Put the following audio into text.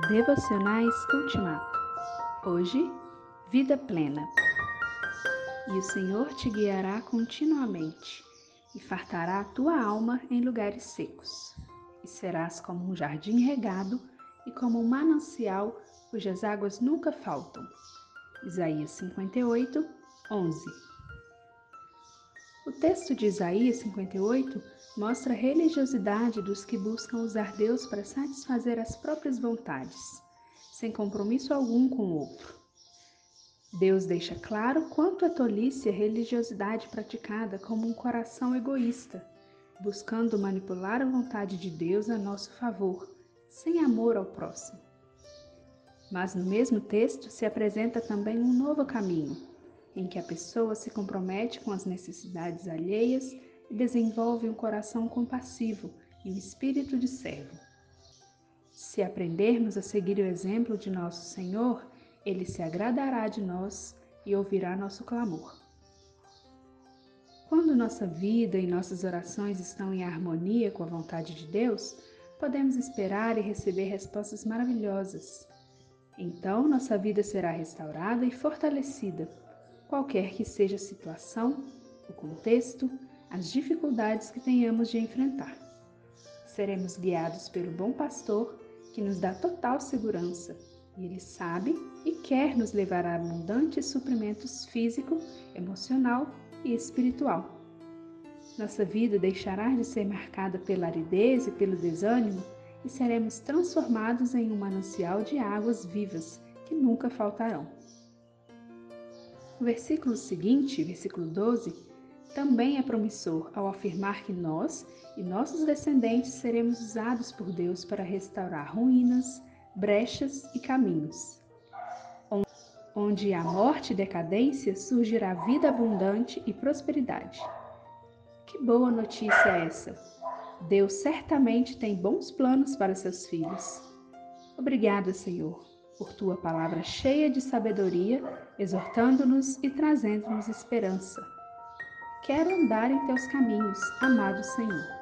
Devocionais Ultimato. Hoje, vida plena. E o Senhor te guiará continuamente, e fartará a tua alma em lugares secos. E serás como um jardim regado e como um manancial cujas águas nunca faltam. Isaías 58, 11. O texto de Isaías 58 mostra a religiosidade dos que buscam usar Deus para satisfazer as próprias vontades, sem compromisso algum com o outro. Deus deixa claro quanto é tolice a religiosidade praticada como um coração egoísta, buscando manipular a vontade de Deus a nosso favor, sem amor ao próximo. Mas no mesmo texto se apresenta também um novo caminho, em que a pessoa se compromete com as necessidades alheias e desenvolve um coração compassivo e um espírito de servo. Se aprendermos a seguir o exemplo de nosso Senhor, ele se agradará de nós e ouvirá nosso clamor. Quando nossa vida e nossas orações estão em harmonia com a vontade de Deus, podemos esperar e receber respostas maravilhosas. Então, nossa vida será restaurada e fortalecida, qualquer que seja a situação, o contexto, as dificuldades que tenhamos de enfrentar. Seremos guiados pelo bom pastor que nos dá total segurança e ele sabe e quer nos levar a abundantes suprimentos físico, emocional e espiritual. Nossa vida deixará de ser marcada pela aridez e pelo desânimo e seremos transformados em um manancial de águas vivas que nunca faltarão. O versículo seguinte, versículo 12, também é promissor ao afirmar que nós e nossos descendentes seremos usados por Deus para restaurar ruínas, brechas e caminhos. Onde há morte e decadência, surgirá vida abundante e prosperidade. Que boa notícia é essa! Deus certamente tem bons planos para seus filhos. Obrigada, Senhor, por tua palavra cheia de sabedoria, exortando-nos e trazendo-nos esperança. Quero andar em teus caminhos, amado Senhor.